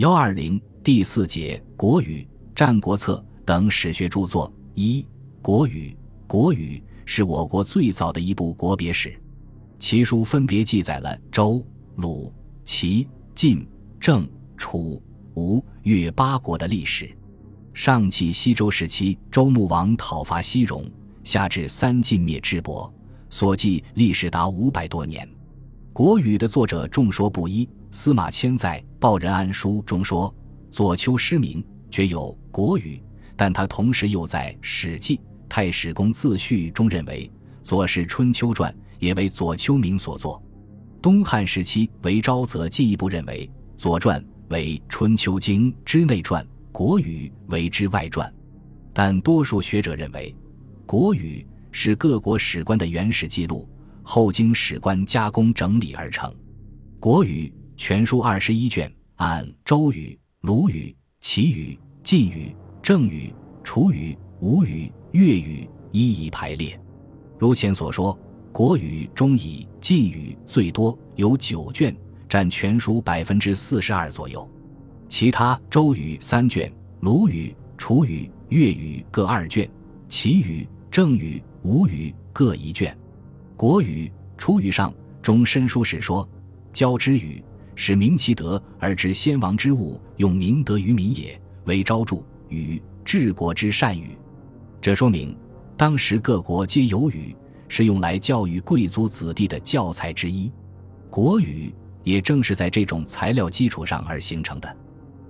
幺二零第四节《国语》《战国策》等史学著作一《国语》《国语》是我国最早的一部国别史，其书分别记载了周、鲁、齐、晋、郑、楚、吴、越八国的历史。上起西周时期，周穆王讨伐西戎，下至三晋灭智伯，所记历史达五百多年。《国语》的作者众说不一。司马迁在《报任安书》中说：“左丘失明，绝有《国语》。”但他同时又在《史记·太史公自序》中认为，左氏《春秋传》，也为左丘明所作。东汉时期，韦昭则进一步认为，《左传》为《春秋经》之内传。国语为之外传，但多数学者认为，国语是各国史官的原始记录，后经史官加工整理而成。国语全书二十一卷，按周语、鲁语、齐语、晋语、郑语、楚语、吴语、越语一一排列。如前所说，国语中以晋语最多，有九卷，占全书百分之四十二左右。其他周语三卷，鲁语、楚语、越语各二卷，齐语、郑语、吴语各一卷。国语、楚语上中申书史说：“交之语，使明其德而知先王之物，用明德于民也，为昭著语，治国之善语。”这说明当时各国皆有语，是用来教育贵族子弟的教材之一。国语也正是在这种材料基础上而形成的。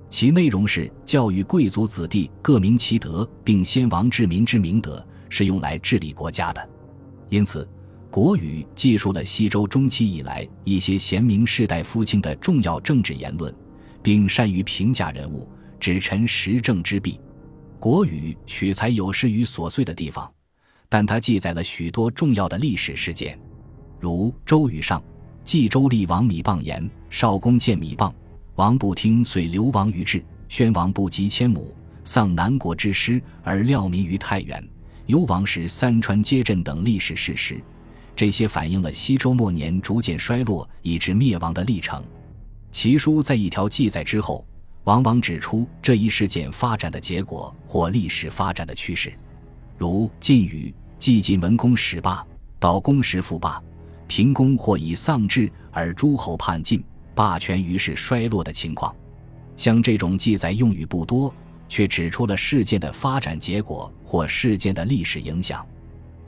其内容是教育贵族子弟各明其德，并先王治民之明德，是用来治理国家的。因此，《国语》记述了西周中期以来一些贤明士大夫卿的重要政治言论，并善于评价人物，指陈时政之弊。《国语》取材有失于琐碎的地方，但它记载了许多重要的历史事件，如《周语》上冀州厉王米蚌言：“少公见米蚌。”王不听，遂流亡于治。宣王不及千亩，丧南国之师，而料民于太原。幽王时三川皆震等历史事实，这些反映了西周末年逐渐衰落以致灭亡的历程。奇书在一条记载之后，往往指出这一事件发展的结果或历史发展的趋势。如晋语，既晋文公始霸，到公时复霸，平公或以丧志而诸侯叛晋。霸权于是衰落的情况，像这种记载用语不多，却指出了事件的发展结果或事件的历史影响。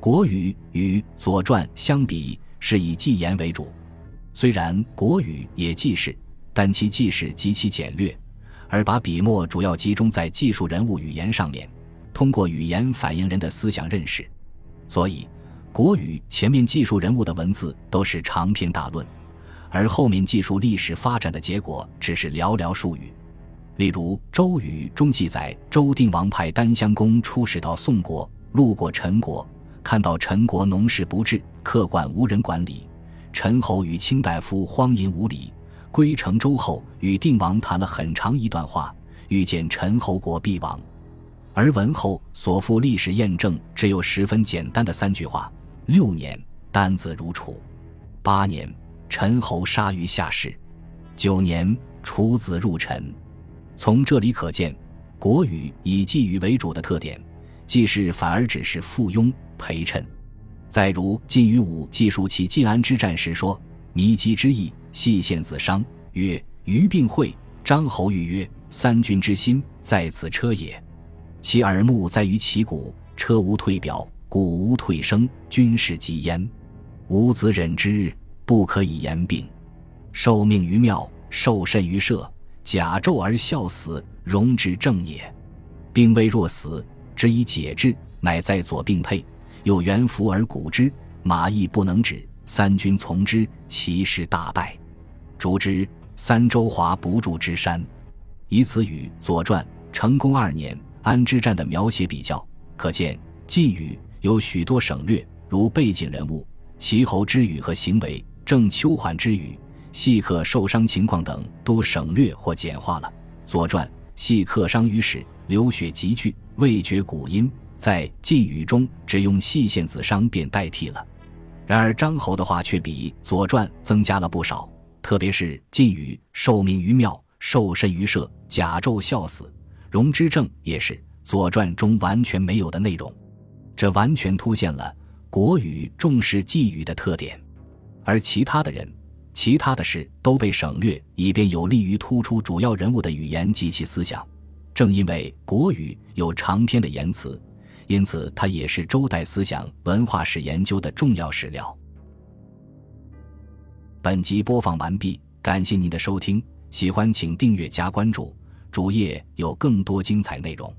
国语与《左传》相比，是以记言为主。虽然国语也记事，但其记事极其简略，而把笔墨主要集中在记述人物语言上面，通过语言反映人的思想认识。所以，国语前面记述人物的文字都是长篇大论。而后面记述历史发展的结果只是寥寥数语，例如《周语》中记载，周定王派丹襄公出使到宋国，路过陈国，看到陈国农事不治，客馆无人管理，陈侯与卿大夫荒淫无礼，归成周后与定王谈了很长一段话，预见陈侯国必亡。而文后所附历史验证只有十分简单的三句话：六年，丹子如楚；八年。陈侯杀于下士，九年楚子入陈。从这里可见，国语以记语为主的特点，既是反而只是附庸陪衬。再如晋于武记述其晋安之战时说：“弥姬之意，细献子商曰：‘余病会。’张侯欲曰：‘三军之心在此车也。其耳目在于其鼓，车无退表，鼓无退声，军事极焉。吾子忍之。’”不可以言病，受命于庙，受甚于社，假胄而笑死，容之正也。病危若死，之以解之，乃在左并配，又元服而鼓之，马亦不能止。三军从之，其势大败。逐之，三周华不住之山。以此与《左传》成功二年安之战的描写比较，可见晋语有许多省略，如背景人物、齐侯之语和行为。郑秋桓之语、细客受伤情况等都省略或简化了。《左传》细客伤于史，流血急剧，未觉古音，在晋语中只用细线子伤便代替了。然而张侯的话却比《左传》增加了不少，特别是晋语受命于庙，受身于社，甲胄笑死。荣之正也是《左传》中完全没有的内容，这完全凸显了国语重视寄语的特点，而其他的人、其他的事都被省略，以便有利于突出主要人物的语言及其思想。正因为国语有长篇的言辞，因此它也是周代思想文化史研究的重要史料。本集播放完毕，感谢您的收听，喜欢请订阅加关注。主页有更多精彩内容。